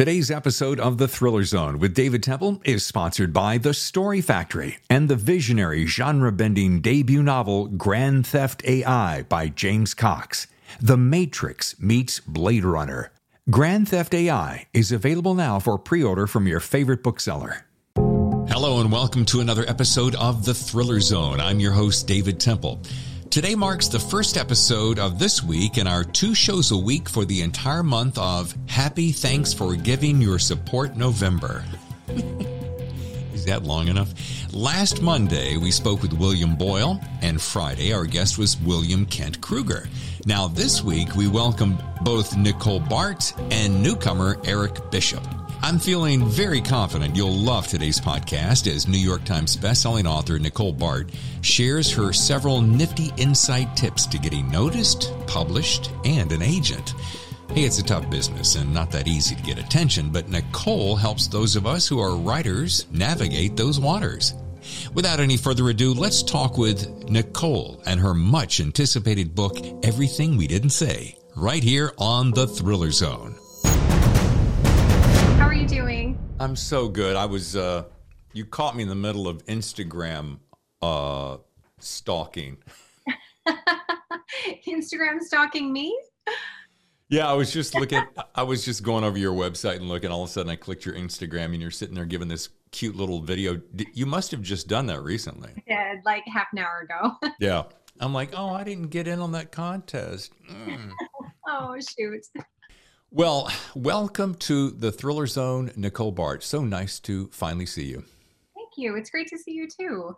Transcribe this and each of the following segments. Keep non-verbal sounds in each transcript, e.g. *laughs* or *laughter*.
Today's episode of The Thriller Zone with David Temple is sponsored by The Story Factory and the visionary genre bending debut novel Grand Theft AI by James Cox. The Matrix meets Blade Runner. Grand Theft AI is available now for pre order from your favorite bookseller. Hello, and welcome to another episode of The Thriller Zone. I'm your host, David Temple. Today marks the first episode of this week in our two shows a week for the entire month of Happy Thanks for Giving Your Support November. *laughs* Is that long enough? Last Monday, we spoke with William Boyle, and Friday, our guest was William Kent Krueger. Now, this week, we welcome both Nicole Baart and newcomer Eric Bishop. I'm feeling very confident you'll love today's podcast as New York Times bestselling author Nicole Baart shares her several nifty insight tips to getting noticed, published, and an agent. Hey, it's a tough business and not that easy to get attention, but Nicole helps those of us who are writers navigate those waters. Without any further ado, let's talk with Nicole and her much anticipated book, Everything We Didn't Say, right here on The Thriller Zone you doing? I'm so good. I was uh you caught me in the middle of Instagram uh stalking. *laughs* Instagram stalking me? Yeah, I was just looking I was just going over your website and looking all of a sudden I clicked your Instagram and you're sitting there giving this cute little video. You must have just done that recently. Yeah, like half an hour ago. *laughs* yeah. I'm like, "Oh, I didn't get in on that contest." Mm. *laughs* oh, shoot. Well, welcome to the Thriller Zone, Nicole Baart. So nice to finally see you. Thank you. It's great to see you too.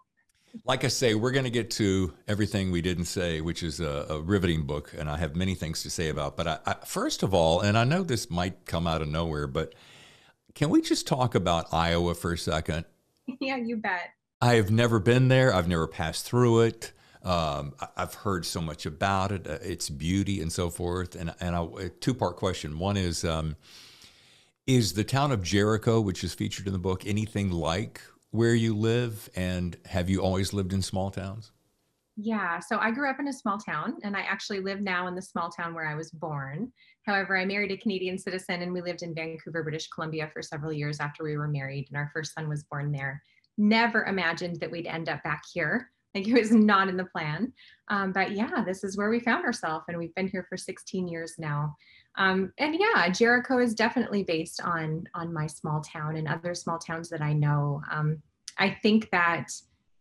Like I say, we're going to get to everything we didn't say, which is a, a riveting book, and I have many things to say about. But I, I, first of all, and I know this might come out of nowhere, but can we just talk about Iowa for a second? *laughs* Yeah, you bet. I have never been there. I've never passed through it. Um, I've heard so much about it, uh, its beauty, and so forth. And and a two part question. One is, um, is the town of Jericho, which is featured in the book, anything like where you live? And have you always lived in small towns? Yeah, so I grew up in a small town, and I actually live now in the small town where I was born. However, I married a Canadian citizen, and we lived in Vancouver, British Columbia for several years after we were married, and our first son was born there. Never imagined that we'd end up back here. Like it was not in the plan. Um, but yeah, this is where we found ourselves, and we've been here for 16 years now. Um, and yeah, Jericho is definitely based on on my small town and other small towns that I know. Um, I think that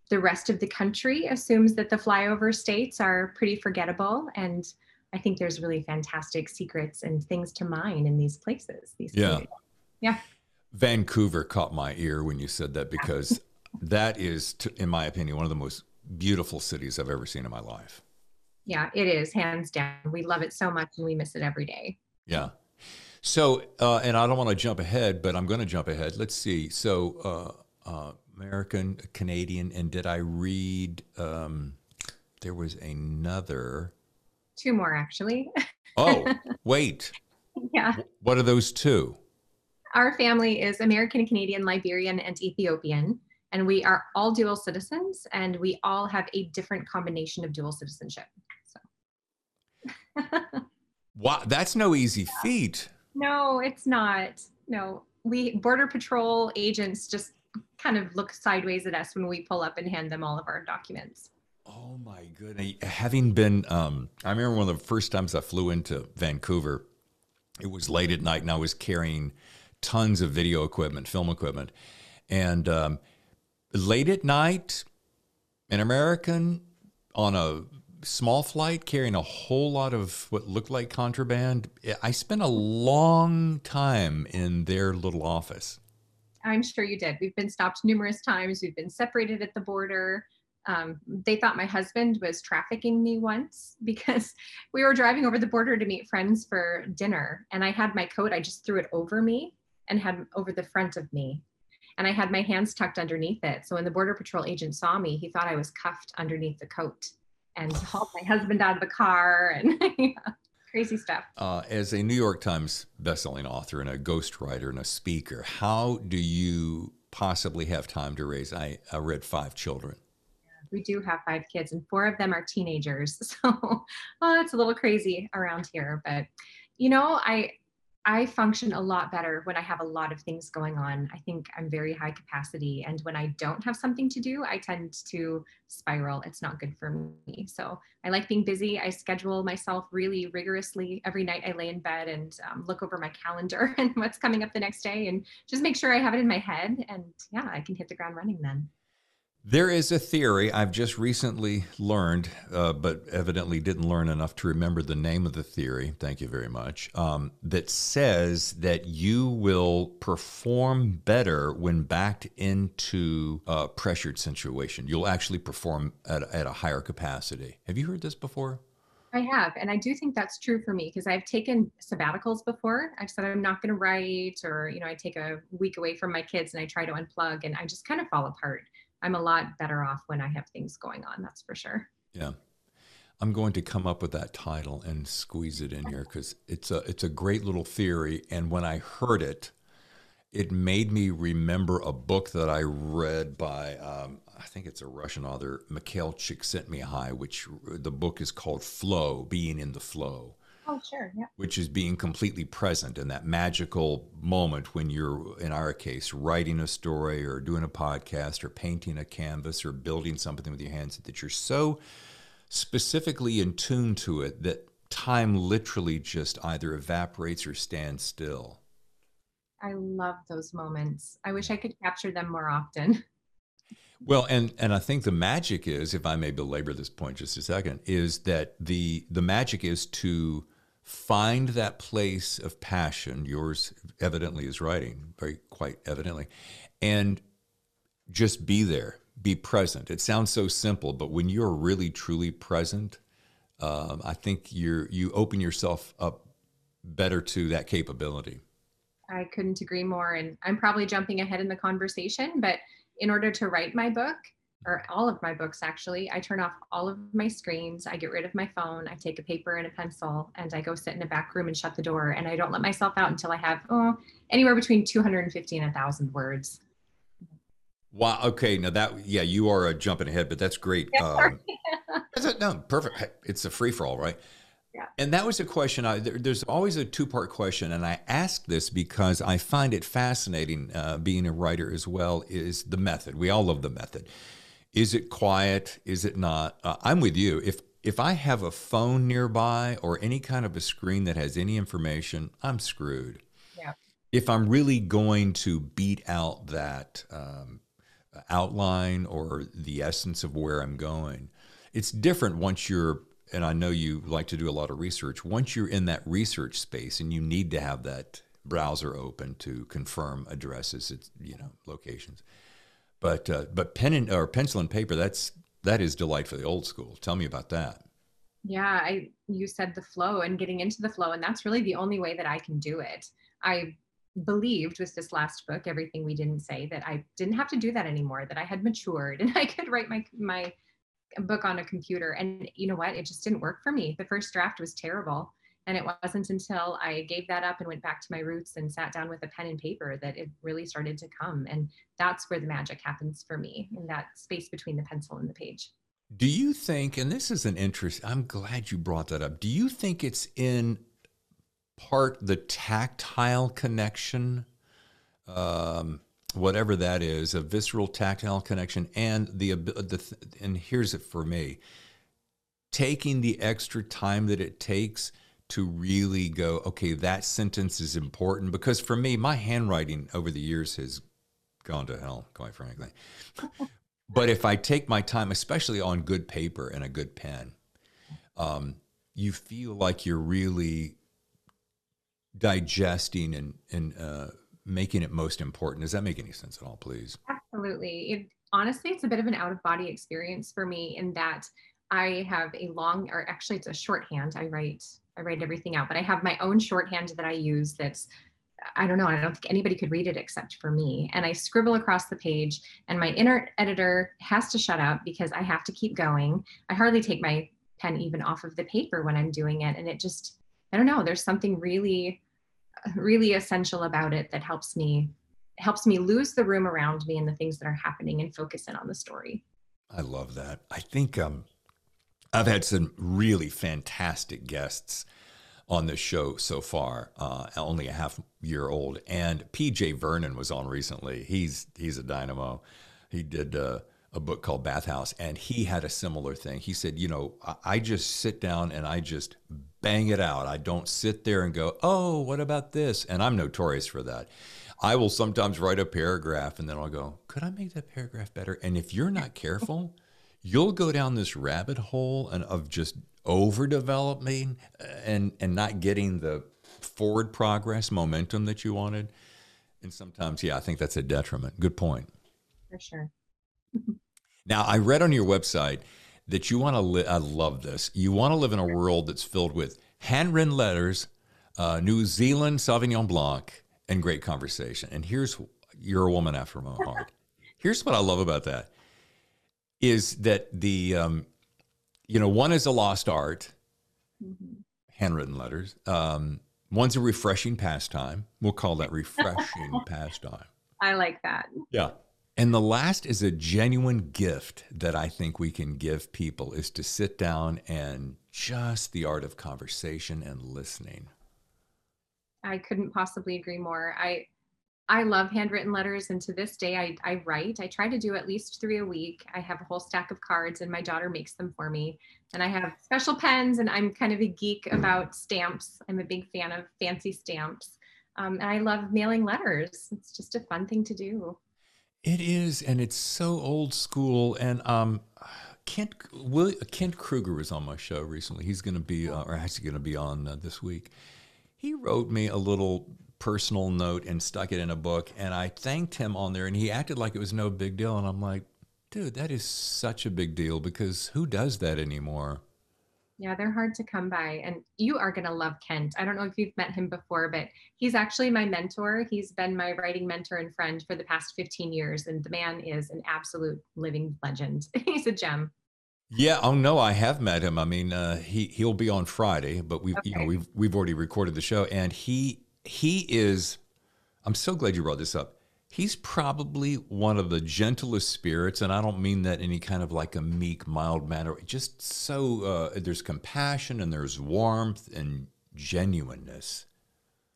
the rest of the country assumes that the flyover states are pretty forgettable, and I think there's really fantastic secrets and things to mine in these places. These yeah, places. yeah. Vancouver caught my ear when you said that because that is, in my opinion, one of the most beautiful cities I've ever seen in my life. Yeah, it is hands down. We love it so much and we miss it every day. Yeah. So, uh, and I don't want to jump ahead, but I'm going to jump ahead. Let's see. So, uh, uh, American, Canadian, and did I read? Um, there was another. Two more, actually. *laughs* oh, wait. Yeah. What are those two? Our family is American, Canadian, Liberian, and Ethiopian and we are all dual citizens and we all have a different combination of dual citizenship so. *laughs* Wow that's no easy feat. No it's not. No we border patrol agents just kind of look sideways at us when we pull up and hand them all of our documents. Oh my goodness. Having been um, i remember one of the first times i flew into vancouver it was late at night and i was carrying tons of video equipment film equipment. And um, late at night, an American on a small flight carrying a whole lot of what looked like contraband. I spent a long time in their little office. I'm sure you did. We've been stopped numerous times. We've been separated at the border. Um, they thought my husband was trafficking me once *laughs* because we were driving over the border to meet friends for dinner. And I had my coat, I just threw it over me and had over the front of me and I had my hands tucked underneath it. So when the Border Patrol agent saw me, he thought I was cuffed underneath the coat and *laughs* hauled my husband out of the car and *laughs* crazy stuff. Uh, as a New York Times bestselling author and a ghostwriter and a speaker, how do you possibly have time to raise? I, I read five children. We do have five kids, and four of them are teenagers. *laughs* So, well, it's a little crazy around here. But, you know, I I function a lot better when I have a lot of things going on. I think I'm very high capacity. And when I don't have something to do, I tend to spiral. It's not good for me. So I like being busy. I schedule myself really rigorously. Every night I lay in bed and um, look over my calendar *laughs* and what's coming up the next day and just make sure I have it in my head. And yeah, I can hit the ground running then. There is a theory I've just recently learned, uh, but evidently didn't learn enough to remember the name of the theory. Thank you very much. Um, that says that you will perform better when backed into a pressured situation. You'll actually perform at, at a higher capacity. Have you heard this before? I have. And I do think that's true for me because I've taken sabbaticals before. I've said I'm not going to write, or, you know, I take a week away from my kids and I try to unplug and I just kind of fall apart. I'm a lot better off when I have things going on. That's for sure. Yeah. I'm going to come up with that title and squeeze it in here because it's a it's a great little theory. And when I heard it, it made me remember a book that I read by um, I think it's a Russian author, Mikhail Csikszentmihalyi, which the book is called Flow, Being in the Flow. Oh, sure. Yeah. Which is being completely present in that magical moment when you're, in our case, writing a story or doing a podcast or painting a canvas or building something with your hands that you're so specifically in tune to it that time literally just either evaporates or stands still. I love those moments. I wish I could capture them more often. *laughs* Well, and and I think the magic is, if I may belabor this point just a second, is that the the magic is to find that place of passion. Yours evidently is writing, very quite evidently, and just be there, be present. It sounds so simple, but when you're really truly present, um, I think you're you open yourself up better to that capability. I couldn't agree more, and I'm probably jumping ahead in the conversation, but in order to write my book, or all of my books actually, I turn off all of my screens. I get rid of my phone. I take a paper and a pencil and I go sit in a back room and shut the door. And I don't let myself out until I have oh, anywhere between 250 and 1,000 words. Wow. Okay. Now that, yeah, you are uh, jumping ahead, but that's great. Yeah, um, *laughs* no, perfect. It's a free for all, right? Yeah. And that was a question. I, there, there's always a two part question, and I ask this because I find it fascinating. Uh, being a writer as well is the method. We all love the method. Is it quiet? Is it not? Uh, I'm with you. If if I have a phone nearby or any kind of a screen that has any information, I'm screwed. Yeah. If I'm really going to beat out that um, outline or the essence of where I'm going, it's different once you're and I know you like to do a lot of research. Once you're in that research space and you need to have that browser open to confirm addresses, it's you know locations. But uh, but pen and or pencil and paper, that's that is delight for the old school. Tell me about that. Yeah, I you said the flow and getting into the flow, and that's really the only way that I can do it. I believed with this last book, everything we didn't say, that I didn't have to do that anymore. That I had matured *laughs* and I could write my my book on a computer. And you know what? It just didn't work for me. The first draft was terrible. And it wasn't until I gave that up and went back to my roots and sat down with a pen and paper that it really started to come. And that's where the magic happens for me in that space between the pencil and the page. Do you think, and this is an interest, I'm glad you brought that up. Do you think it's in part the tactile connection? Um, whatever that is, a visceral tactile connection, and the the and here's it for me, taking the extra time that it takes to really go, okay, that sentence is important because for me, my handwriting over the years has gone to hell, quite frankly. *laughs* but if I take my time, especially on good paper and a good pen, um, you feel like you're really digesting and and uh, making it most important. Does that make any sense at all, please? Absolutely. It, honestly, it's a bit of an out of body experience for me in that I have a long, or actually, it's a shorthand. I write, I write everything out, but I have my own shorthand that I use. That's, I don't know, I don't think anybody could read it except for me. And I scribble across the page, and my inner editor has to shut up because I have to keep going. I hardly take my pen even off of the paper when I'm doing it, and it just, I don't know. There's something really really essential about it that helps me helps me lose the room around me and the things that are happening and focus in on the story. I love that. I think um, I've had some really fantastic guests on this show so far, uh, only a half year old. And PJ Vernon was on recently. He's he's a dynamo. He did uh, a book called Bath Haus, and he had a similar thing. He said, you know, I, I just sit down and I just bang it out. I don't sit there and go, oh, what about this? And I'm notorious for that. I will sometimes write a paragraph and then I'll go, could I make that paragraph better? And if you're not careful, you'll go down this rabbit hole and of just overdeveloping and and not getting the forward progress momentum that you wanted. And sometimes, yeah, I think that's a detriment. Good point. For sure. *laughs* now, I read on your website that you want to live. I love this. You want to live in a world that's filled with handwritten letters, uh, New Zealand Sauvignon Blanc, and great conversation. And here's you're a woman after my heart. *laughs* Here's what I love about that is that the um, you know one is a lost art, mm-hmm. handwritten letters. Um, one's a refreshing pastime. We'll call that refreshing *laughs* pastime. I like that. Yeah. And the last is a genuine gift that I think we can give people is to sit down and just the art of conversation and listening. I couldn't possibly agree more. I I love handwritten letters, and to this day, I, I write. I try to do at least three a week. I have a whole stack of cards, and my daughter makes them for me. And I have special pens, and I'm kind of a geek about stamps. I'm a big fan of fancy stamps. Um, and I love mailing letters. It's just a fun thing to do. It is, and it's so old school. And um, Kent Will, Kent Krueger was on my show recently. He's going to be, uh, or actually going to be on uh, this week. He wrote me a little personal note and stuck it in a book. And I thanked him on there, and he acted like it was no big deal. And I'm like, dude, that is such a big deal because who does that anymore? Yeah, they're hard to come by. And you are going to love Kent. I don't know if you've met him before, but he's actually my mentor. He's been my writing mentor and friend for the past 15 years. And the man is an absolute living legend. *laughs* he's a gem. Yeah. Oh no, I have met him. I mean, uh, he he'll be on Friday, but we okay. you know we've we've already recorded the show, and he he is, I'm so glad you brought this up. He's probably one of the gentlest spirits, and I don't mean that any kind of like a meek, mild manner. Just so uh, there's compassion and there's warmth and genuineness.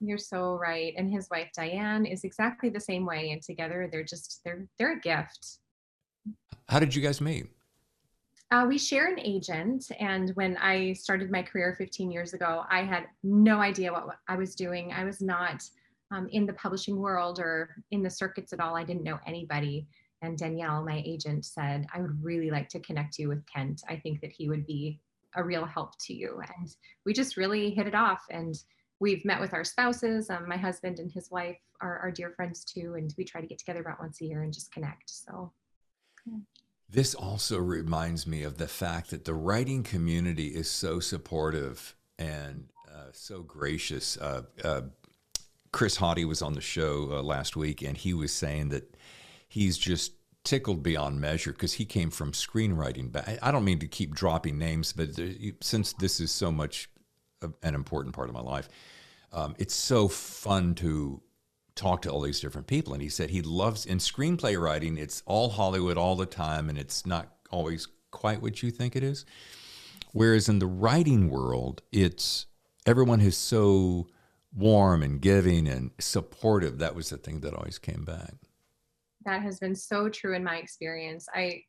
You're so right. And his wife Diane is exactly the same way. And together, they're just they're they're a gift. How did you guys meet? Uh, we share an agent. And when I started my career 15 years ago, I had no idea what I was doing. I was not um, in the publishing world or in the circuits at all. I didn't know anybody. And Danielle, my agent, said, I would really like to connect you with Kent. I think that he would be a real help to you. And we just really hit it off. And we've met with our spouses. Um, my husband and his wife are, are dear friends too. And we try to get together about once a year and just connect. So. This also reminds me of the fact that the writing community is so supportive and uh, so gracious. Uh, uh, Chris Hauty was on the show uh, last week, and he was saying that he's just tickled beyond measure because he came from screenwriting. I don't mean to keep dropping names, but since this is so much an important part of my life, um, it's so fun to talk to all these different people. And he said he loves in screenplay writing, it's all Hollywood all the time, and it's not always quite what you think it is. Whereas in the writing world, it's everyone is so warm and giving and supportive. That was the thing that always came back. That has been so true in my experience. I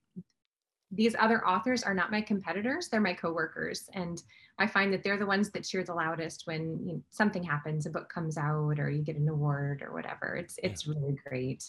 these other authors are not my competitors, they're my coworkers. And I find that they're the ones that cheer the loudest when you know, something happens, a book comes out or you get an award or whatever. It's it's really great.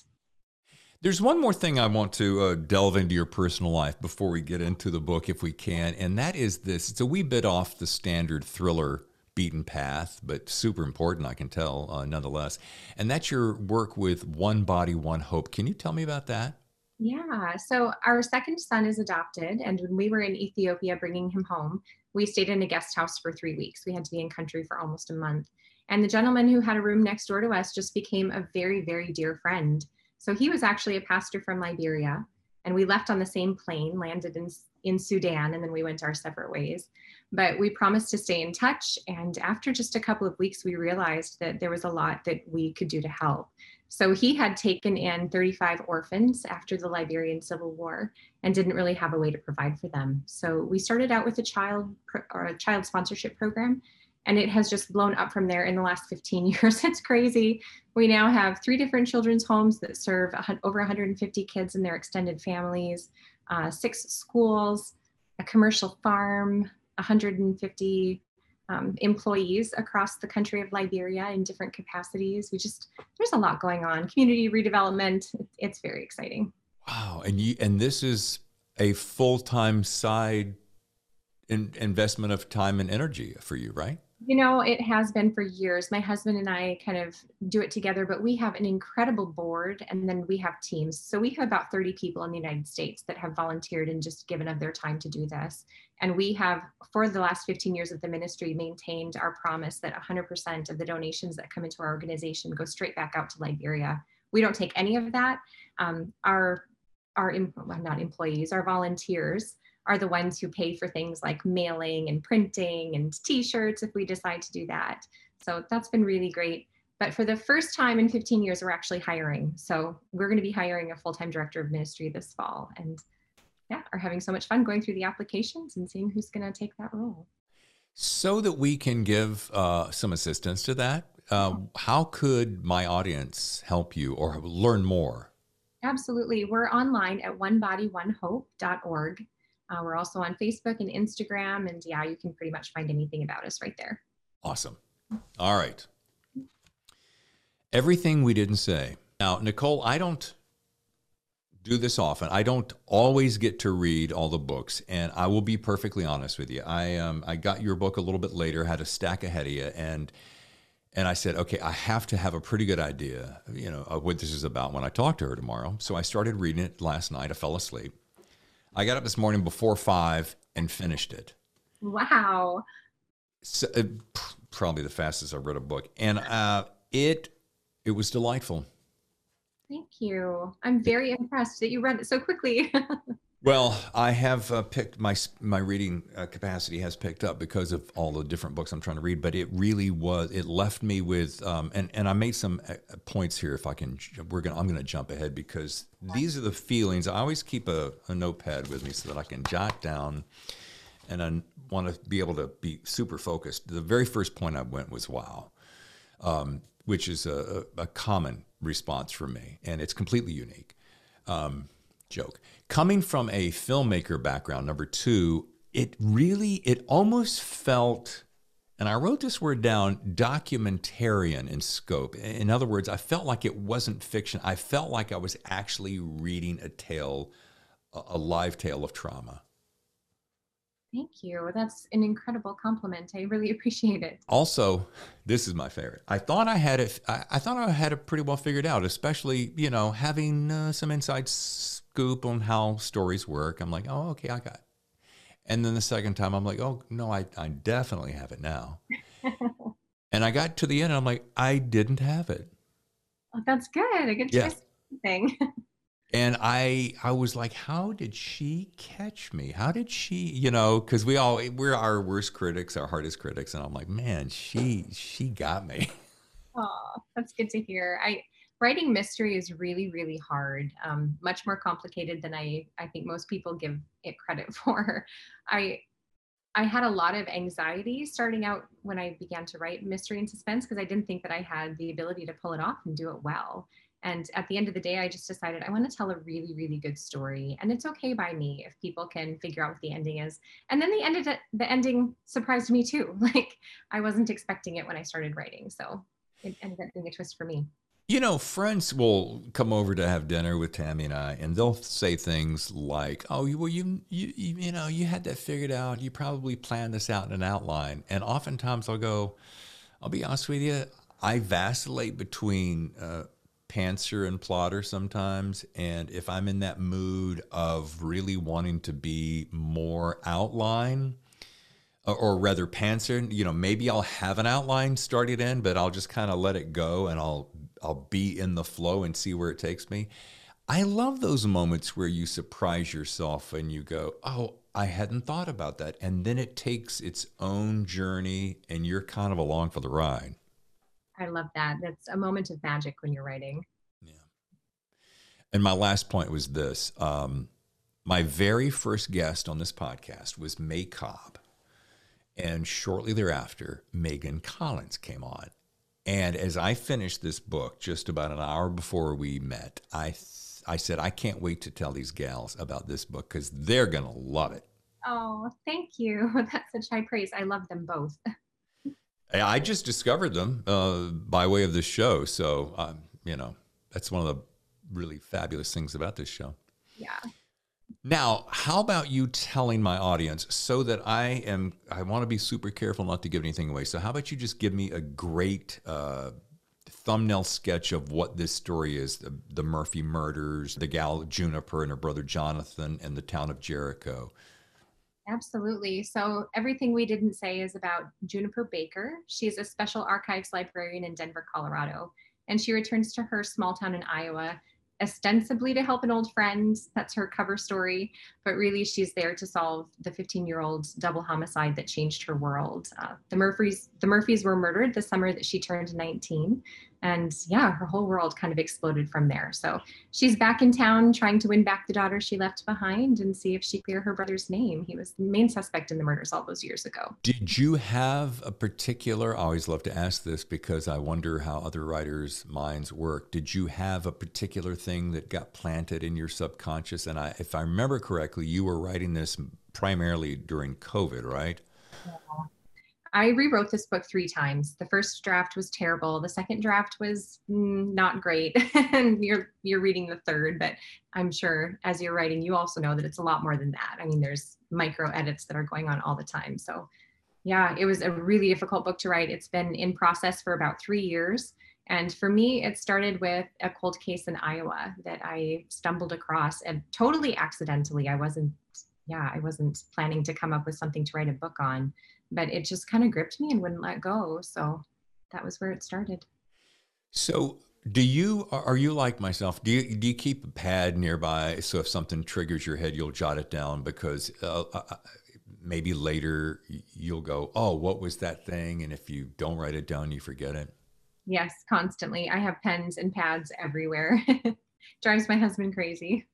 There's one more thing I want to uh, delve into your personal life before we get into the book, if we can, and that is this. It's a wee bit off the standard thriller beaten path, but super important, I can tell, uh, nonetheless. And that's your work with One Body, One Hope. Can you tell me about that? Yeah, so our second son is adopted, and when we were in Ethiopia bringing him home, we stayed in a guest house for three weeks. We had to be in country for almost a month. And the gentleman who had a room next door to us just became a very, very dear friend. So he was actually a pastor from Liberia. And we left on the same plane, landed in, in Sudan, and then we went our separate ways. But we promised to stay in touch. And after just a couple of weeks, we realized that there was a lot that we could do to help. So he had taken in 35 orphans after the Liberian Civil War and didn't really have a way to provide for them. So we started out with a child or a child sponsorship program, and it has just blown up from there in the last 15 *laughs* years. It's crazy. We now have three different children's homes that serve over 150 kids and their extended families, uh, six schools, a commercial farm, 150 um, employees across the country of Liberia in different capacities. We just there's a lot going on. Community redevelopment. It's very exciting. Wow, and you and this is a full time side in, investment of time and energy for you, right? You know, it has been for years. My husband and I kind of do it together, but we have an incredible board and then we have teams. So we have about 30 people in the United States that have volunteered and just given of their time to do this. And we have, for the last 15 years of the ministry, maintained our promise that 100% of the donations that come into our organization go straight back out to Liberia. We don't take any of that. Um, our, our, not employees, our volunteers are the ones who pay for things like mailing and printing and t-shirts if we decide to do that. So that's been really great. But for the first time in 15 years, we're actually hiring. So we're going to be hiring a full-time director of ministry this fall. And yeah, are having so much fun going through the applications and seeing who's going to take that role. So that we can give uh, some assistance to that, uh, how could my audience help you or learn more? Absolutely. We're online at onebodyonehope.org. Uh, we're also on Facebook and Instagram. And yeah, you can pretty much find anything about us right there. Awesome. All right. Everything we didn't say. Now, Nicole, I don't do this often. I don't always get to read all the books, and I will be perfectly honest with you. I um, I got your book a little bit later, had a stack ahead of you, and and I said, okay, I have to have a pretty good idea, you know, of what this is about when I talk to her tomorrow. So I started reading it last night. I fell asleep, I got up this morning before five and finished it. Wow. So, uh, probably the fastest I've read a book, and uh, it it was delightful. Thank you. I'm very impressed that you read it so quickly. *laughs* Well, I have uh, picked my my reading uh, capacity has picked up because of all the different books I'm trying to read. But it really was it left me with um, and and I made some uh, points here. If I can, we're gonna I'm gonna jump ahead because these are the feelings. I always keep a, a notepad with me so that I can jot down, and I want to be able to be super focused. The very first point I went was wow, um, which is a, a, common response for me, and it's completely unique. Um, joke. Coming from a filmmaker background, number two, it really, it almost felt, and I wrote this word down, documentarian in scope. In other words, I felt like it wasn't fiction. I felt like I was actually reading a tale, a live tale of trauma. Thank you. That's an incredible compliment. I really *laughs* appreciate it. Also, this is my favorite. I thought I had it. I, I thought I had it pretty well figured out, especially you know having uh, some insights scoop on how stories work. I'm like, oh, okay, I got it. And then the second time, I'm like, oh, no, I, I definitely have it now. *laughs* and I got to the end, and I'm like, I didn't have it. Oh, that's good. A good yeah. thing. *laughs* and I I was like, how did she catch me? How did she, you know, because we all we're our worst critics, our hardest critics, and I'm like, man, she she got me. *laughs* Oh, that's good to hear. I writing mystery is really really hard um, much more complicated than i i think most people give it credit *laughs* for. I i had a lot of anxiety starting out when i began to write mystery and suspense because i didn't think that i had the ability to pull it off and do it well. And at the end of the day i just decided i want to tell a really really good story and it's okay by me if people can figure out what the ending is. And then the ended the ending surprised me too *laughs* like i wasn't expecting it when i started writing so it ended up being a twist for me you know, friends will come over to have dinner with Tammy and I, and they'll say things like, "Oh, well, you you you know, you had that figured out. You probably planned this out in an outline." And oftentimes, I'll go, "I'll be honest with you, I vacillate between uh, pantser and plotter sometimes, and if I'm in that mood of really wanting to be more outline." or rather pantser you know maybe i'll have an outline started in but i'll just kind of let it go and i'll I'll be in the flow and see where it takes me. I love those moments where you surprise yourself and you go, "Oh, I hadn't thought about that." And then it takes its own journey and you're kind of along for the ride. I love that. That's a moment of magic when you're writing. Yeah. And my last point was this. Um, my very first guest on this podcast was May Cobb. And shortly thereafter, Megan Collins came on. And as I finished this book, just about an hour before we met, I, I said, I can't wait to tell these gals about this book because they're going to love it. Oh, thank you. *laughs* That's such high praise. I love them both. *laughs* I just discovered them uh, by way of this show. So, um, you know, that's one of the really fabulous things about this show. Yeah. Now, how about you telling my audience so that I am, I want to be super careful not to give anything away. So, how about you just give me a great uh, thumbnail sketch of what this story is the, the Murphy murders, the gal Juniper and her brother Jonathan, and the town of Jericho? Absolutely. So, everything we didn't say is about Juniper Baker. She's a special archives librarian in Denver, Colorado, and she returns to her small town in Iowa ostensibly to help an old friend. That's her cover story. But really, she's there to solve the 15 year old double homicide that changed her world. Uh, the Murphys, the Murphys were murdered the summer that she turned 19 and yeah her whole world kind of exploded from there. So she's back in town trying to win back the daughter she left behind and see if she clear her brother's name. He was the main suspect in the murders all those years ago. Did you have a particular i always love to ask this because i wonder how other writers minds work. Did you have a particular thing that got planted in your subconscious? And I, if i remember correctly you were writing this primarily during covid right? Yeah. I rewrote this book three times. The first draft was terrible. The second draft was mm, not great. *laughs* and you're you're reading the third, but I'm sure as you're writing, you also know that it's a lot more than that. I mean, there's micro edits that are going on all the time. So, yeah, it was a really difficult book to write. It's been in process for about three years. And for me, it started with a cold case in Iowa that I stumbled across and totally accidentally. I wasn't, yeah, I wasn't planning to come up with something to write a book on but it just kind of gripped me and wouldn't let go. So that was where it started. So do you are you like myself? Do you do you keep a pad nearby so if something triggers your head, you'll jot it down because uh, uh, uh maybe later you'll go, oh, what was that thing? And if you don't write it down, you forget it. Yes, constantly. I have pens and pads everywhere. *laughs* Drives my husband crazy.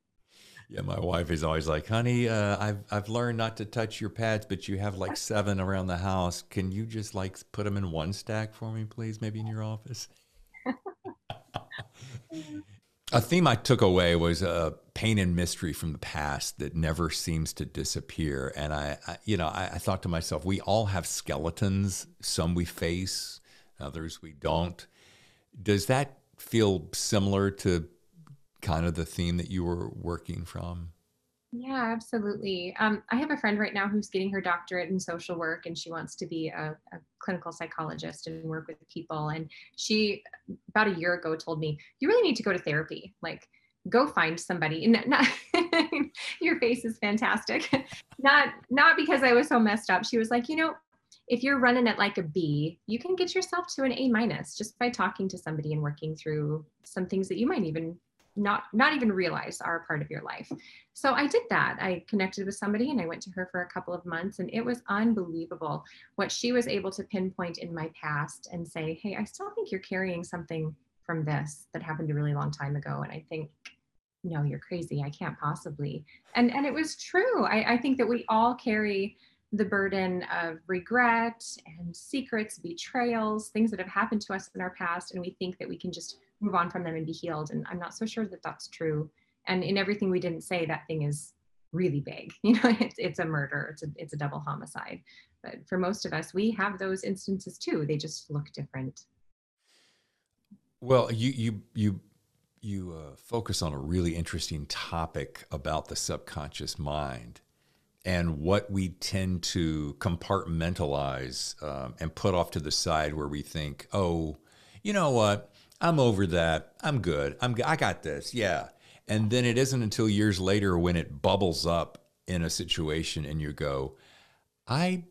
Yeah, my wife is always like, "Honey, uh, I've I've learned not to touch your pads, but you have like seven around the house. Can you just like put them in one stack for me, please? Maybe in your office." a theme I took away was a pain and mystery from the past that never seems to disappear. And I, I you know, I, I thought to myself, we all have skeletons. Some we face, others we don't. Does that feel similar to kind of the theme that you were working from? Yeah, absolutely. Um, I have a friend right now who's getting her doctorate in social work, and she wants to be a, a, clinical psychologist and work with people. And she, about a year ago, told me, "You really need to go to therapy. Like, go find somebody." And not, *laughs* your face is fantastic. *laughs* not not because I was so messed up. She was like, you know, if you're running at like a B, you can get yourself to an A minus just by talking to somebody and working through some things that you might even not not even realize are a part of your life. So i did that. I connected with somebody and i went to her for a couple of months and it was unbelievable what she was able to pinpoint in my past and say hey i still think you're carrying something from this that happened a really long time ago and i think no you're crazy. I can't possibly. And and it was true. I, I think that we all carry the burden of regret and secrets betrayals things that have happened to us in our past and we think that we can just move on from them and be healed. And I'm not so sure that that's true. And in everything we didn't say, that thing is really big. *laughs* You know, it's, it's a murder, it's a, it's a double homicide. But for most of us, we have those instances too. They just look different. Well, you, you, you, you uh, focus on a really interesting topic about the subconscious mind and what we tend to compartmentalize um, and put off to the side where we think, oh, you know what? I'm over that. I'm good. I'm I got this. Yeah. And then it isn't until years later when it bubbles up in a situation and you go, I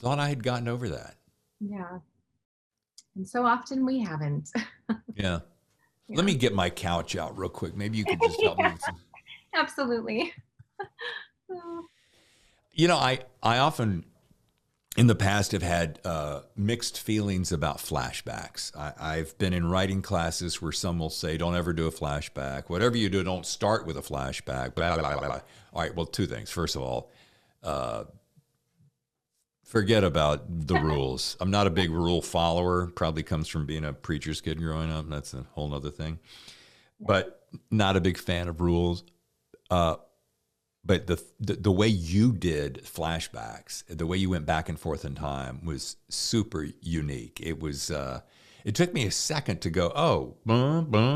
thought I had gotten over that. Yeah. And so often we haven't. yeah. *laughs* yeah. Let me get my couch out real quick. Maybe you could just help yeah. me. Some... *laughs* Absolutely. *laughs* you know, I I often in the past have had uh, mixed feelings about flashbacks. I, have been in writing classes where some will say, "Don't ever do a flashback. Whatever you do, don't start with a flashback." Blah, blah, blah, all right. Well, two things. First of all, uh, Forget about the *laughs* rules. I'm not a big rule follower. Probably comes from being a preacher's kid growing up. That's a whole other thing. But not a big fan of rules. Uh, but the, the, the way you did flashbacks, the way you went back and forth in time was super unique. It was. Uh, it took me a second to go, oh,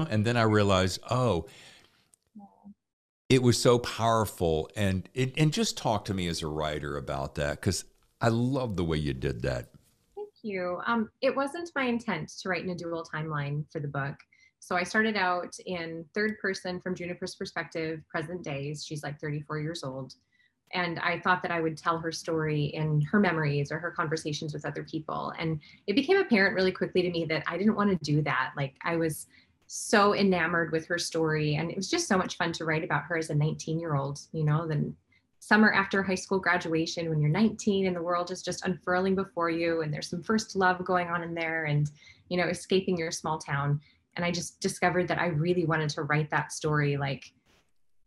and then I realized, oh, it was so powerful. And it, and just talk to me as a writer about that because I love the way you did that. Thank you. Um, it wasn't my intent to write in a dual timeline for the book. So I started out in third person from Juniper's perspective, present days. She's like 34 years old. And I thought that I would tell her story in her memories or her conversations with other people. And it became apparent really quickly to me that I didn't want to do that. Like I was so enamored with her story. And it was just so much fun to write about her as a 19 year old, you know, then summer after high school graduation when you're 19 and the world is just unfurling before you and there's some first love going on in there and you know escaping your small town and i just discovered that i really wanted to write that story like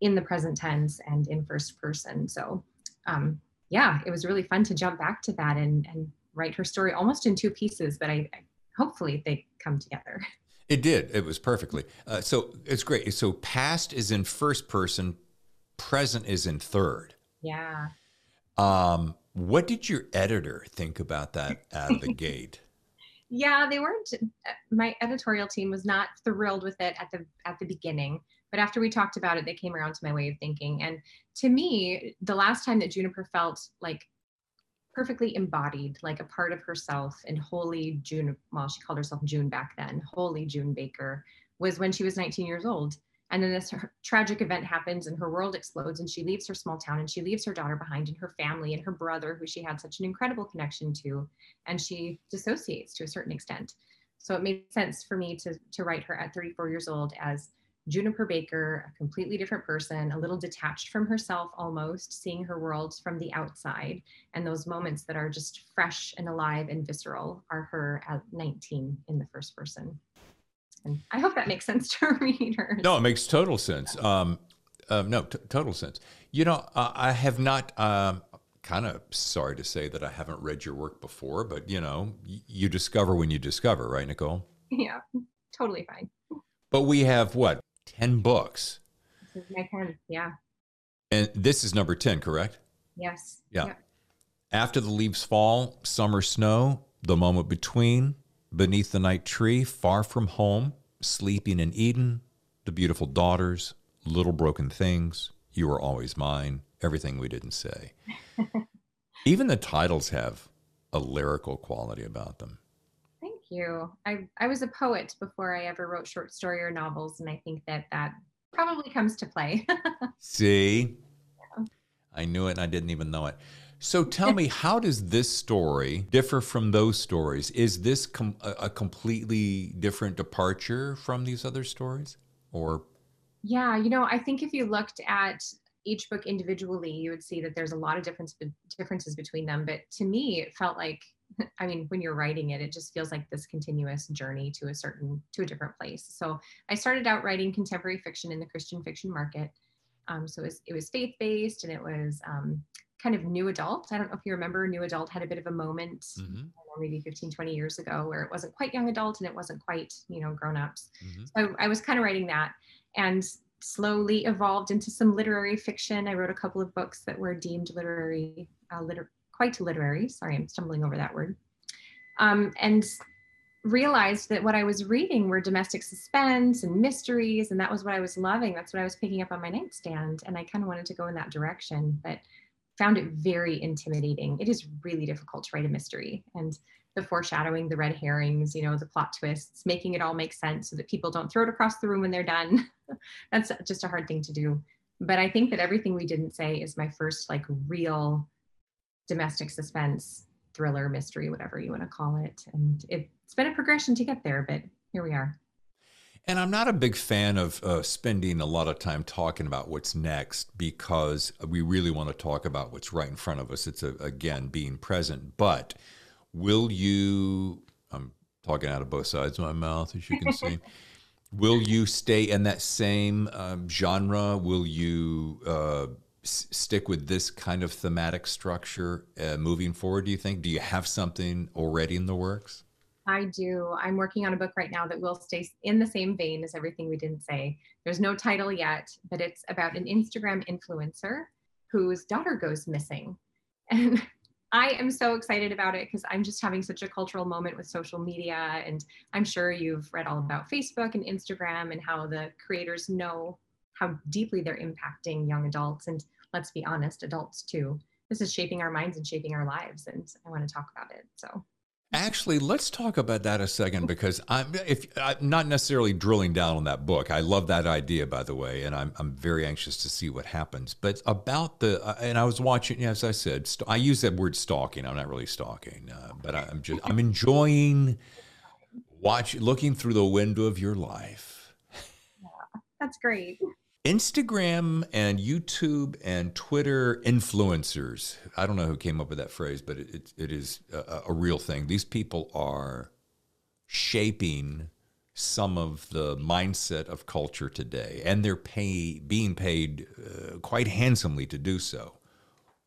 in the present tense and in first person. So um, yeah it was really fun to jump back to that and and write her story almost in two pieces but i, I hopefully they come together. *laughs* It did. It was perfectly. Uh, so it's great. So past is in first person present is in third. Yeah. Um, what did your editor think about that out of the *laughs* gate? Yeah, they weren't. My editorial team was not thrilled with it at the at the beginning, but after we talked about it, they came around to my way of thinking. And to me, the last time that Juniper felt like perfectly embodied, like a part of herself, and wholly June. Well, she called herself June back then. Wholly June Baker was when she was 19 years old and then this tragic event happens and her world explodes and she leaves her small town and she leaves her daughter behind and her family and her brother, who she had such an incredible connection to, and she dissociates to a certain extent. So it made sense for me to, to write her at 34 years old as Juniper Baker, a completely different person, a little detached from herself almost, seeing her world from the outside. And those moments that are just fresh and alive and visceral are her at 19 in the first person. And I hope that makes sense *laughs* to readers. No, it makes total sense. Um, um, no, t- total sense. You know, uh, I have not. Um, kind of sorry to say that I haven't read your work before, but you know, y- you discover when you discover, right, Nicole? Yeah, totally fine. But we have what ten books. This is my ten. Yeah. And this is number ten, correct? Yes. Yeah. Yep. After the leaves fall, summer snow, the moment between, beneath the night tree, far from home, sleeping in Eden, the beautiful daughters, little broken things, you are always mine, everything we didn't say. *laughs* Even the titles have a lyrical quality about them. Thank you. I, I was a poet before I ever wrote short story or novels, and I think that that probably comes to play. *laughs* See? Yeah. I knew it and I didn't even know it. So tell me, how does this story differ from those stories? Is this com- a completely different departure from these other stories, or? Yeah, you know, I think if you looked at each book individually, you would see that there's a lot of difference differences between them. But to me, it felt like, *laughs* I mean, when you're writing it, it just feels like this continuous journey to a certain to a different place. So I started out writing contemporary fiction in the Christian fiction market. Um, so it was, it was faith based and it was um, kind of new adult. I don't know if you remember, new adult had a bit of a moment, mm-hmm. know, maybe 15, 20 years ago, where it wasn't quite young adult and it wasn't quite, you know, grown ups. Mm-hmm. So I, I was kind of writing that and slowly evolved into some literary fiction. I wrote a couple of books that were deemed literary, uh, liter- quite literary. Sorry, I'm stumbling over that word. Um, and realized that what I was reading were domestic suspense and mysteries, and that was what I was loving. That's what I was picking up on my nightstand, and I kind of wanted to go in that direction. But found it very intimidating. It is really difficult to write a mystery and the foreshadowing, the red herrings, you know, the plot twists, making it all make sense so that people don't throw it across the room when they're done. *laughs* That's just a hard thing to do. But I think that everything we didn't say is my first like real domestic suspense thriller mystery, whatever you want to call it. And it's been a progression to get there, but here we are. And I'm not a big fan of uh, spending a lot of time talking about what's next because we really want to talk about what's right in front of us. It's, a, again, being present. But will you, I'm talking out of both sides of my mouth, as you can *laughs* see. will you stay in that same um, genre? Will you uh, s- stick with this kind of thematic structure uh, moving forward? Do you think? Do you have something already in the works? I do. I'm working on a book right now that will stay in the same vein as everything we didn't say. There's no title yet, but it's about an Instagram influencer whose daughter goes missing. *laughs* And I am so excited about it because I'm just having such a cultural moment with social media. And I'm sure you've read all about Facebook and Instagram and how the creators know how deeply they're impacting young adults. And let's be honest, adults too. This is shaping our minds and shaping our lives. And I want to talk about it. So Actually, let's talk about that a second because I'm if I'm not necessarily drilling down on that book. I love that idea, by the way, and I'm I'm very anxious to see what happens. But about the uh, and I was watching, as I said, st- I use that word stalking. I'm not really stalking, uh, but I'm just I'm enjoying watch looking through the window of your life. yeah, that's great. Instagram and YouTube and Twitter influencers. I don't know who came up with that phrase, but it, it, it is a, a real thing. These people are shaping some of the mindset of culture today, and they're pay, being paid uh, quite handsomely to do so.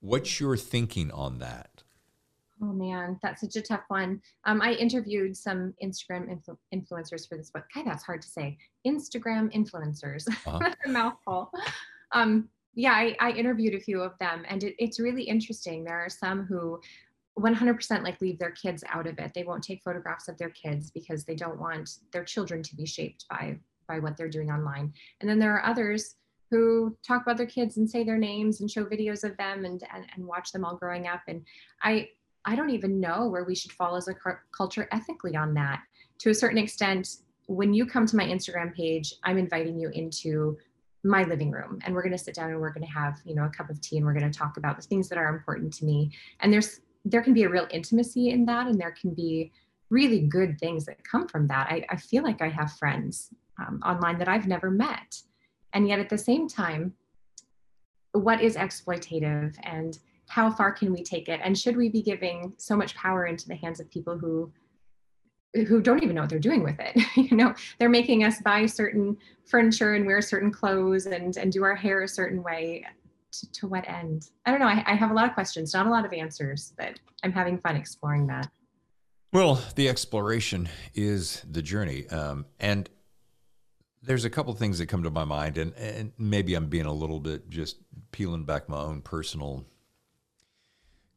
What's your thinking on that? Oh man, that's such a tough one. Um, I interviewed some Instagram influ- influencers for this book. God, that's hard to say. Instagram influencers, uh-huh. *laughs* a mouthful. Um, yeah, I, I, interviewed a few of them, and it, it's really interesting. There are some who 100% like leave their kids out of it. They won't take photographs of their kids because they don't want their children to be shaped by by what they're doing online. And then there are others who talk about their kids and say their names and show videos of them and, and, and watch them all growing up. And I, I don't even know where we should fall as a culture ethically on that. To a certain extent, when you come to my Instagram page, I'm inviting you into my living room and we're going to sit down and we're going to have, you know, a cup of tea and we're going to talk about the things that are important to me. And there's there can be a real intimacy in that and there can be really good things that come from that. I, I feel like I have friends um, online that I've never met. And yet at the same time, what is exploitative and how far can we take it? And should we be giving so much power into the hands of people who who don't even know what they're doing with it? *laughs* You know they're making us buy certain furniture and wear certain clothes and and do our hair a certain way to, to what end? I don't know. I, I have a lot of questions not a lot of answers but i'm having fun exploring that. Well the exploration is the journey um, and there's a couple things that come to my mind and, and maybe i'm being a little bit just peeling back my own personal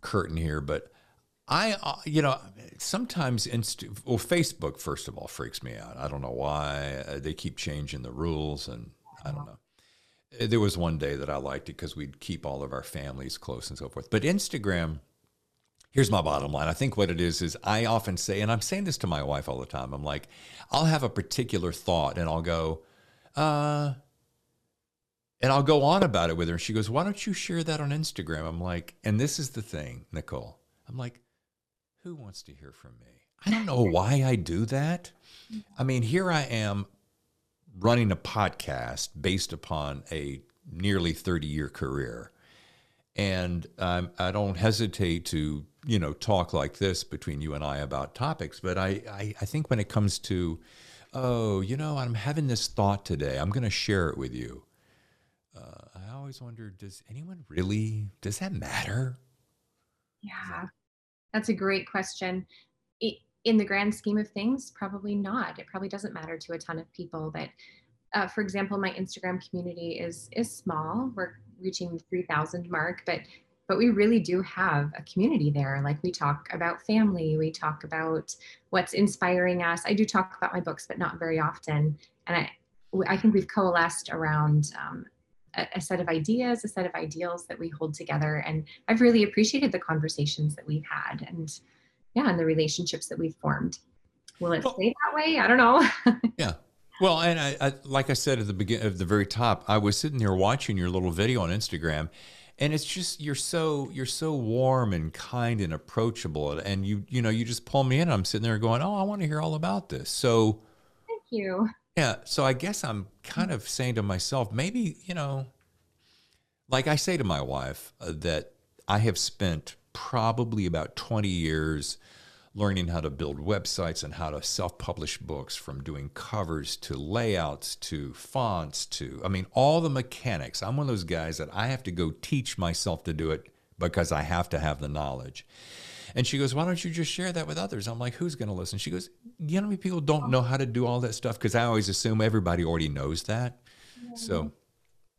curtain here, but I, uh, you know, sometimes inst- well, Facebook first of all freaks me out. I don't know why uh, they keep changing the rules, and I don't know. Uh, there was one day that I liked it because we'd keep all of our families close and so forth. But Instagram, here's my bottom line. I think what it is is I often say, and I'm saying this to my wife all the time. I'm like, I'll have a particular thought, and I'll go, uh, and I'll go on about it with her. And she goes, Why don't you share that on Instagram? I'm like, And this is the thing, Nicole. I'm like, Who wants to hear from me? I don't know *laughs* why I do that. I mean, here I am running a podcast based upon a nearly 30 year career. And um, I don't hesitate to, you know, talk like this between you and I about topics. But I, I, I think when it comes to, oh, you know, I'm having this thought today, I'm going to share it with you uh, I always wonder does anyone really, does that matter? Yeah, that's a great question. It, in the grand scheme of things, probably not. It probably doesn't matter to a ton of people. But uh, for example, my Instagram community is is small. We're reaching the 3,000 mark, but but we really do have a community there. Like we talk about family, we talk about what's inspiring us. I do talk about my books, but not very often. And I I think we've coalesced around um, a, set of ideas, a set of ideals that we hold together. And I've really appreciated the conversations that we've had and yeah, and the relationships that we've formed. Will it well, stay that way? I don't know. *laughs* yeah. Well, and I, I, like I said at the beginning, of the very top, I was sitting there watching your little video on Instagram, and it's just you're so you're so warm and kind and approachable, and you you know you just pull me in. I'm sitting there going, oh, I want to hear all about this. So, thank you. Yeah. So I guess I'm kind of saying to myself, maybe, you know, like I say to my wife uh, that I have spent probably about 20 years learning how to build websites and how to self-publish books from doing covers to layouts to fonts to I mean all the mechanics. I'm one of those guys that I have to go teach myself to do it because I have to have the knowledge. And she goes, Why don't you just share that with others? I'm like, Who's going to listen? She goes, You know, many people don't know how to do all that stuff because I always assume everybody already knows that. So,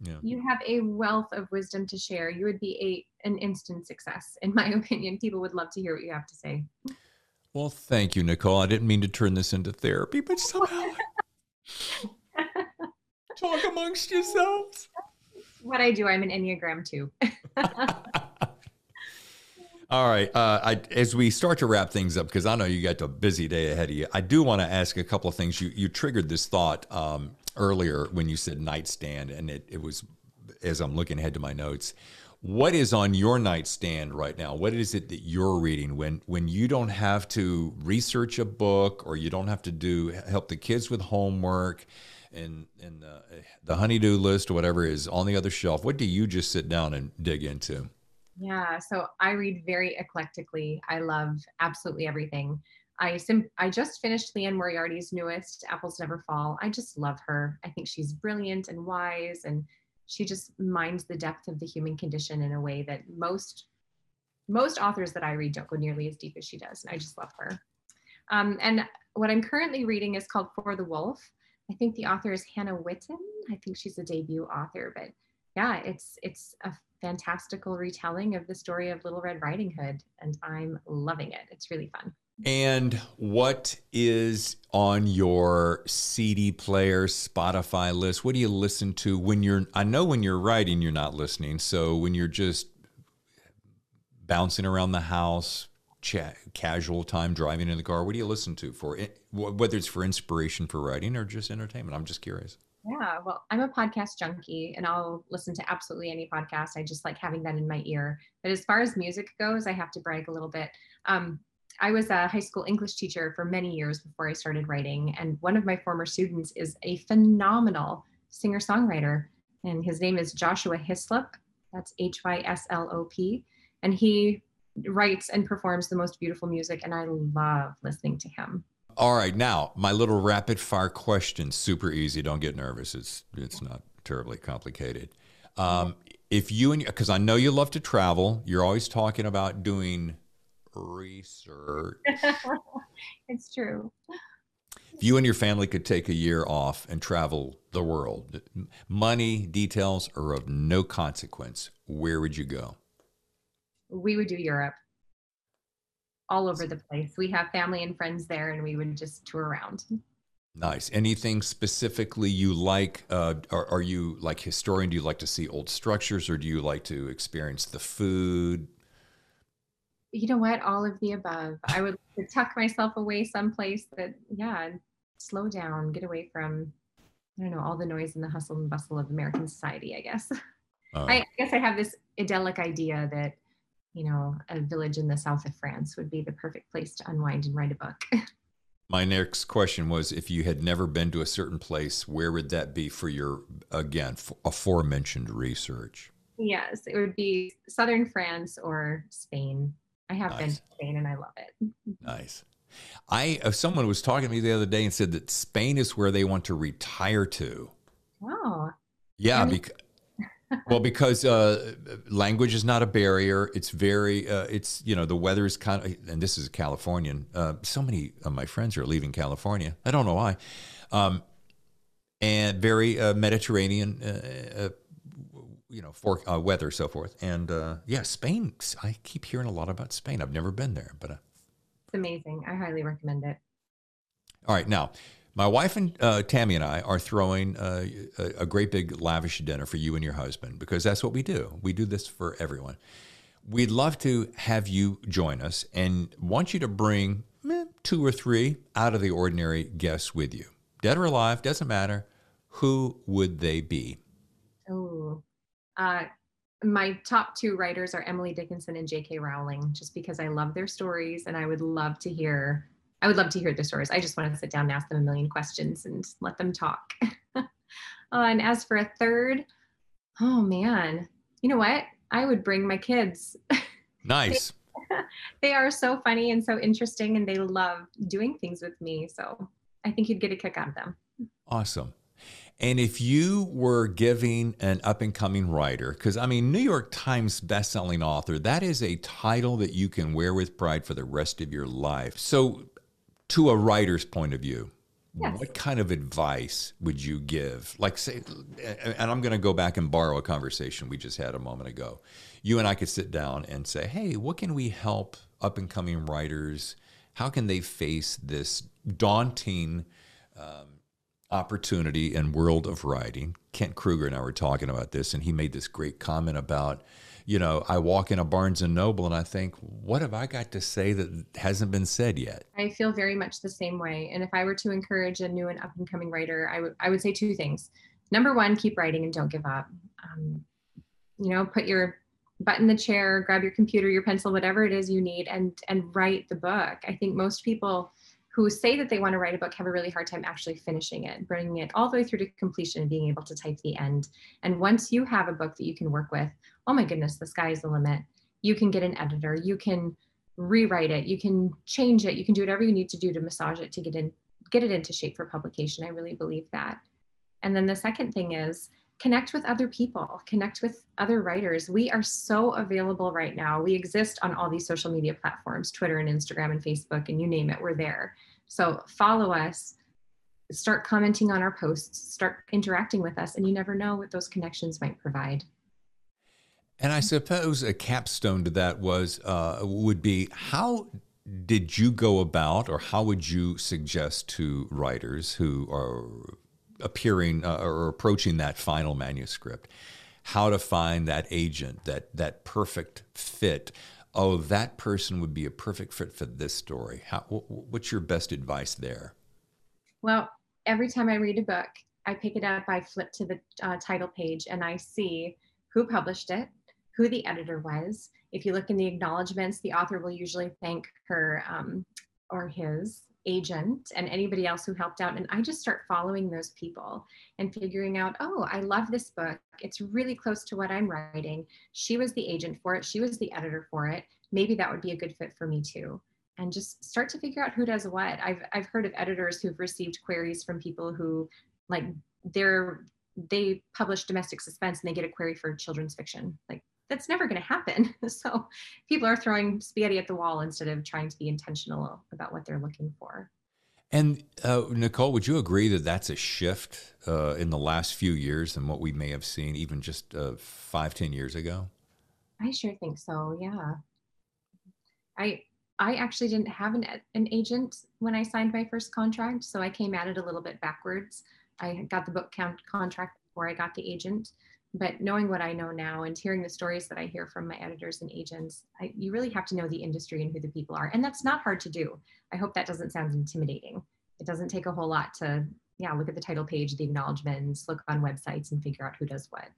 yeah. You have a wealth of wisdom to share. You would be a an instant success, in my *laughs* opinion. People would love to hear what you have to say. Well, thank you, Nicole. I didn't mean to turn this into therapy, but somehow *laughs* talk amongst yourselves. What I do, I'm an Enneagram two. *laughs* All right. Uh, I, as we start to wrap things up, because I know you got a busy day ahead of you, I do want to ask a couple of things. You you triggered this thought um, earlier when you said nightstand, and it, it was as I'm looking ahead to my notes. What is on your nightstand right now? What is it that you're reading when when you don't have to research a book or you don't have to do help the kids with homework and and the, the honeydew list or whatever is on the other shelf? What do you just sit down and dig into? Yeah, so I read very eclectically. I love absolutely everything. I sim- I just finished Liane Moriarty's newest Apples Never Fall. I just love her. I think she's brilliant and wise and she just mines the depth of the human condition in a way that most most authors that I read don't go nearly as deep as she does. And I just love her. Um, and what I'm currently reading is called For the Wolf. I think the author is Hannah Whitten. I think she's a debut author, but yeah, it's it's a fantastical retelling of the story of Little Red Riding Hood, and I'm loving it. It's really fun. And what is on your CD player, Spotify list? What do you listen to when you're? I know when you're writing, you're not listening. So when you're just bouncing around the house, chat, casual time driving in the car, what do you listen to for? Whether it's for inspiration for writing or just entertainment, I'm just curious. Yeah, well, I'm a podcast junkie and I'll listen to absolutely any podcast. I just like having that in my ear. But as far as music goes, I have to brag a little bit. Um, I was a high school English teacher for many years before I started writing. And one of my former students is a phenomenal singer songwriter. And his name is Joshua Hyslop. That's H Y S L O P. And he writes and performs the most beautiful music. And I love listening to him. All right, now my little rapid fire question, super easy. Don't get nervous. It's it's not terribly complicated. Um, if you and because I know you love to travel, you're always talking about doing research. *laughs* it's true. If you and your family could take a year off and travel the world, money details are of no consequence. Where would you go? We would do Europe all over the place. We have family and friends there, and we would just tour around. Nice. Anything specifically you like? Uh, are, are you like historian? Do you like to see old structures, or do you like to experience the food? You know what? All of the above. I would tuck myself away someplace that, yeah, slow down, get away from, I don't know, all the noise and the hustle and bustle of American society. I guess. Uh, I guess I have this idyllic idea that you know, a village in the south of France would be the perfect place to unwind and write a book. *laughs* My next question was if you had never been to a certain place, where would that be for your, again, aforementioned research? Yes, it would be southern France or Spain. I have nice. been to Spain and I love it. *laughs* Nice. I uh, someone was talking to me the other day and said that Spain is where they want to retire to. Oh. Yeah, because well, because uh, language is not a barrier. It's very, uh, it's you know, the weather is kind of, and this is a Californian. Uh, so many of my friends are leaving California. I don't know why, um, and very uh, Mediterranean, uh, uh, you know, for weather, so forth. And yeah, Spain. I keep hearing a lot about Spain. I've never been there, but it's amazing. I highly recommend it. All right, now my wife and uh, Tammy and I are throwing uh, a, a, great big lavish dinner for you and your husband because that's what we do. We do this for everyone. We'd love to have you join us and want you to bring eh, two or three out of the ordinary guests with you. Dead or alive, doesn't matter. Who would they be? Oh, uh, my top two writers are Emily Dickinson and J.K. Rowling, just because I love their stories and I would love to hear I would love to hear the stories. I just want to sit down and ask them a million questions and let them talk. *laughs* uh, and as for a third, oh man, you know what? I would bring my kids. Nice. *laughs* they are so funny and so interesting, and they love doing things with me. So I think you'd get a kick out of them. Awesome. And if you were giving an up and coming writer, because I mean, New York Times bestselling author, that is a title that you can wear with pride for the rest of your life. So, to a writer's point of view, yes. what kind of advice would you give? Like, say, and I'm going to go back and borrow a conversation we just had a moment ago. You and I could sit down and say, hey, what can we help up and coming writers? How can they face this daunting, um, opportunity and world of writing. Kent Krueger and I were talking about this, and he made this great comment about, you know, I walk in a Barnes and Noble and I think, what have I got to say that hasn't been said yet? I feel very much the same way. And if I were to encourage a new and up and coming writer, I would I would say two things. Number one, keep writing and don't give up. Um, you know, put your butt in the chair, grab your computer, your pencil, whatever it is you need, and and write the book. I think most people who say that they want to write a book have a really hard time actually finishing it, bringing it all the way through to completion and being able to type the end. And once you have a book that you can work with, oh my goodness, the sky is the limit. You can get an editor, you can rewrite it, you can change it, you can do whatever you need to do to massage it to get in get it into shape for publication. I really believe that. And then the second thing is connect with other people, connect with other writers. We are so available right now. We exist on all these social media platforms, Twitter and Instagram and Facebook, and you name it, we're there. So follow us, start commenting on our posts, start interacting with us, and you never know what those connections might provide. And I suppose a capstone to that was uh, would be how did you go about, or how would you suggest to writers who are appearing uh, or approaching that final manuscript, how to find that agent, that that perfect fit. Oh, that person would be a perfect fit for this story. How, what's your best advice there? Well, every time I read a book, I pick it up, I flip to the uh, title page, and I see who published it, who the editor was. If you look in the acknowledgments, the author will usually thank her um, or his agent and anybody else who helped out. And I just start following those people and figuring out, oh, I love this book. It's really close to what I'm writing. She was the agent for it, she was the editor for it. Maybe that would be a good fit for me too. And just start to figure out who does what. I've, I've heard of editors who've received queries from people who, like, they're they publish domestic suspense and they get a query for children's fiction. Like, that's never going to happen. *laughs* So people are throwing spaghetti at the wall instead of trying to be intentional about what they're looking for. And uh, Nicole, would you agree that that's a shift uh, in the last few years than what we may have seen even just uh, five, ten years ago? I sure think so. Yeah. I I actually didn't have an an agent when I signed my first contract, so I came at it a little bit backwards. I got the book count contract before I got the agent, but knowing what I know now and hearing the stories that I hear from my editors and agents, I, you really have to know the industry and who the people are. And that's not hard to do. I hope that doesn't sound intimidating. It doesn't take a whole lot to, yeah, look at the title page, the acknowledgments, look on websites and figure out who does what.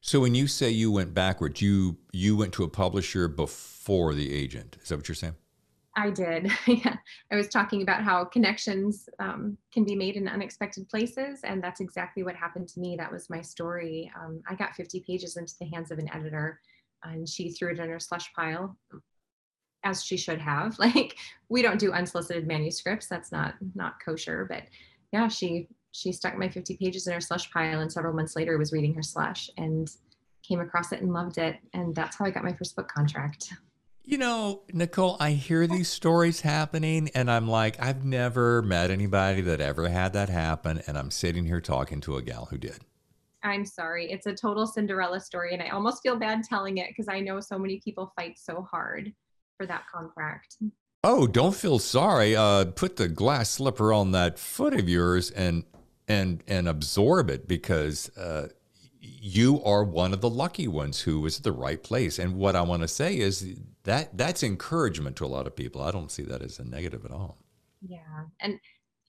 So when you say you went backwards, you you went to a publisher before the agent. Is that what you're saying? I did. *laughs* yeah. I was talking about how connections um, can be made in unexpected places. And that's exactly what happened to me. That was my story. Um, I got 50 pages into the hands of an editor and she threw it in her slush pile as she should have. *laughs* Like we don't do unsolicited manuscripts. That's not, not kosher, but yeah, she, she stuck my 50 pages in her slush pile and several months later was reading her slush and came across it and loved it. And that's how I got my first book contract. You know, Nicole, I hear these stories happening and I'm like, I've never met anybody that ever had that happen. And I'm sitting here talking to a gal who did. I'm sorry. It's a total Cinderella story. And I almost feel bad telling it because I know so many people fight so hard for that contract. Oh, don't feel sorry. Uh, put the glass slipper on that foot of yours and and and absorb it because uh, you are one of the lucky ones who was at the right place. And what I want to say is that that's encouragement to a lot of people. I don't see that as a negative at all. Yeah. And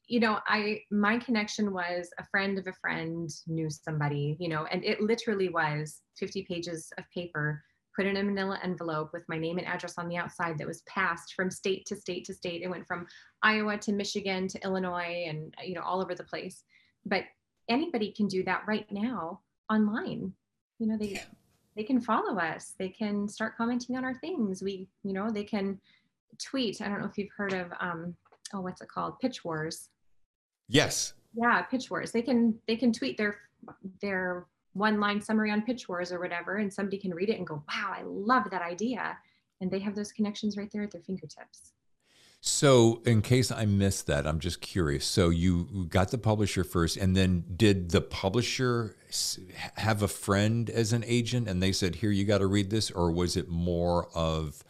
you know, I my connection was a friend of a friend knew somebody, you know, and it literally was 50 pages of paper put in a manila envelope with my name and address on the outside that was passed from state to state to state. It went from Iowa to Michigan to Illinois and you know all over the place. But anybody can do that right now online. You know, they they can follow us. They can start commenting on our things. We, you know, they can tweet. I don't know if you've heard of, um, oh, what's it called? Pitch Wars. Yes. Yeah, Pitch Wars. They can they can tweet their their one line summary on Pitch Wars or whatever, and somebody can read it and go, "Wow, I love that idea," and they have those connections right there at their fingertips. So, in case I missed that, I'm just curious. So, you got the publisher first, and then did the publisher have a friend as an agent and they said, Here, you got to read this? Or was it more of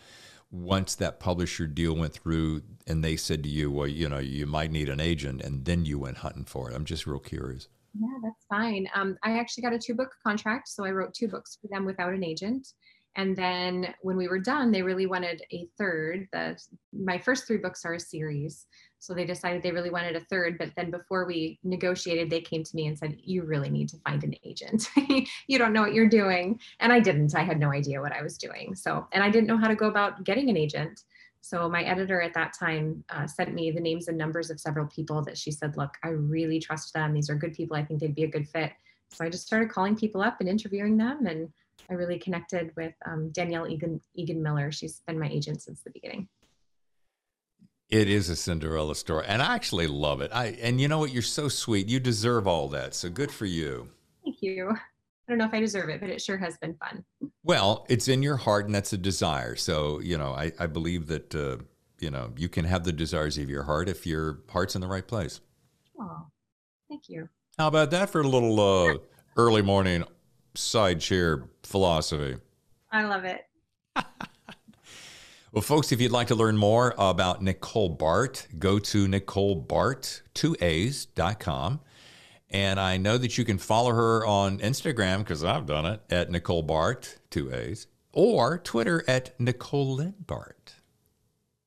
once that publisher deal went through and they said to you, Well, you know, you might need an agent, and then you went hunting for it? I'm just real curious. Yeah, that's fine. Um, I actually got a two book contract. So, I wrote two books for them without an agent. And then when we were done, they really wanted a third. The my first three books are a series. So they decided they really wanted a third. But then before we negotiated, they came to me and said, You really need to find an agent. *laughs* you don't know what you're doing. And I didn't. I had no idea what I was doing. So, and I didn't know how to go about getting an agent. So my editor at that time uh, sent me the names and numbers of several people that she said, Look, I really trust them. These are good people. I think they'd be a good fit. So I just started calling people up and interviewing them and I really connected with um, Danielle Egan, Egan Miller. She's been my agent since the beginning. It is a Cinderella story, and I actually love it. I and you know what? You're so sweet. You deserve all that. So good for you. Thank you. I don't know if I deserve it, but it sure has been fun. Well, it's in your heart, and that's a desire. So you know, I, I believe that uh, you know you can have the desires of your heart if your heart's in the right place. Oh, thank you. How about that for a little uh, early morning side chair philosophy. I love it. well, folks, if you'd like to learn more about Nicole Baart, go to NicoleBaart2As.com. And I know that you can follow her on Instagram because I've done it at Nicole Baart, two A's, or Twitter at Nicole Baart.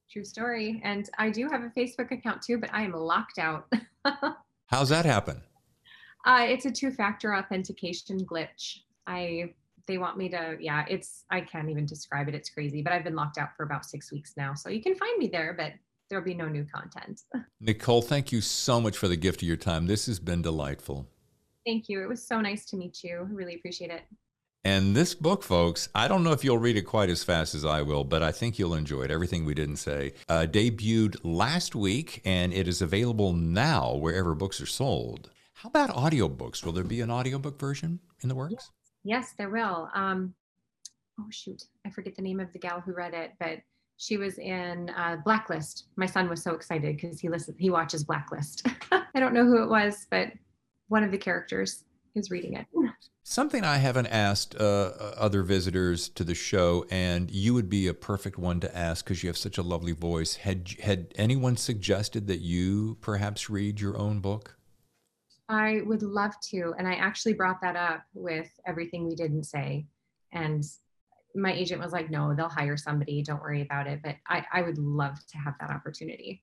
True story. And I do have a Facebook account too, but I am locked out. *laughs* How's that happen? Uh, it's a two-factor authentication glitch. I they want me to yeah it's i can't even describe it. It's crazy but i've been locked out for about six weeks now so you can find me there but there'll be no new content. *laughs* Nicole thank you so much for the gift of your time. This has been delightful. Thank you. It was so nice to meet you. I really appreciate it. And this book, folks, I don't know if you'll read it quite as fast as I will, but I think you'll enjoy it. Everything we didn't say uh, debuted last week, and it is available now wherever books are sold. How about audiobooks? Will there be an audiobook version in the works? Yes, there will. Um, oh shoot, I forget the name of the gal who read it, but she was in uh, Blacklist. My son was so excited because he listens, he watches Blacklist. *laughs* I don't know who it was, but one of the characters is reading it. Something I haven't asked uh, other visitors to the show, and you would be a perfect one to ask because you have such a lovely voice. Had had anyone suggested that you perhaps read your own book? I would love to. And I actually brought that up with everything we didn't say. And my agent was like, no, they'll hire somebody. Don't worry about it. But I, I would love to have that opportunity.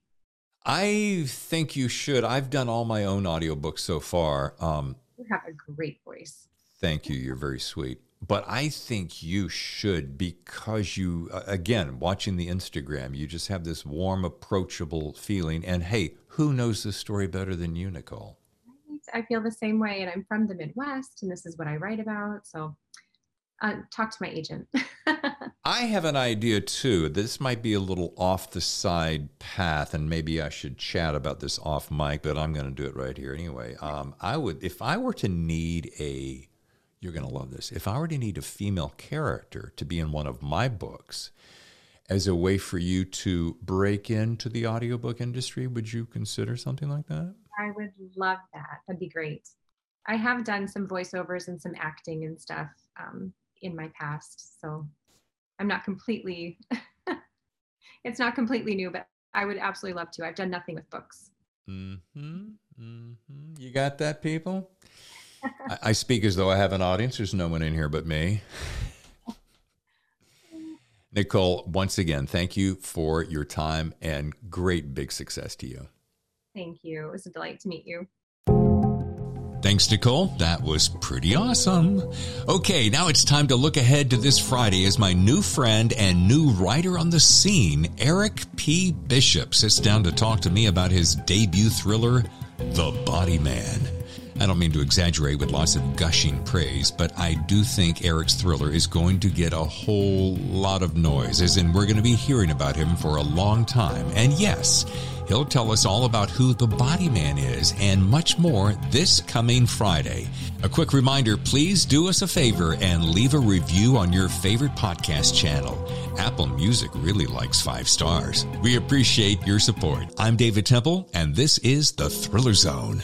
I think you should. I've done all my own audiobooks so far. Um, you have a great voice. Thank you. You're very sweet. But I think you should because you, again, watching the Instagram, you just have this warm, approachable feeling. And hey, who knows the story better than you, Nicole? I feel the same way, and I'm from the Midwest, and this is what I write about. So, uh, talk to my agent. *laughs* I have an idea too. This might be a little off the side path, and maybe I should chat about this off mic, but I'm going to do it right here anyway. Um, I would, if I were to need a, you're going to love this. If I were to need a female character to be in one of my books, as a way for you to break into the audiobook industry, would you consider something like that? I would love that. That'd be great. I have done some voiceovers and some acting and stuff um, in my past, so I'm not completely. *laughs* it's not completely new, but I would absolutely love to. I've done nothing with books. Mm-hmm. Mm-hmm. You got that, people? I, I speak as though I have an audience. There's no one in here but me. *laughs* Nicole, once again, thank you for your time and great big success to you. Thank you. It was a delight to meet you. Thanks, Nicole. That was pretty awesome. Okay, now it's time to look ahead to this Friday as my new friend and new writer on the scene, Eric P. Bishop, sits down to talk to me about his debut thriller, The Body Man. I don't mean to exaggerate with lots of gushing praise, but I do think Eric's thriller is going to get a whole lot of noise, as in we're going to be hearing about him for a long time. And yes, he'll tell us all about who the body man is and much more this coming Friday. A quick reminder please do us a favor and leave a review on your favorite podcast channel. Apple Music really likes five stars. We appreciate your support. I'm David Temple, and this is The Thriller Zone.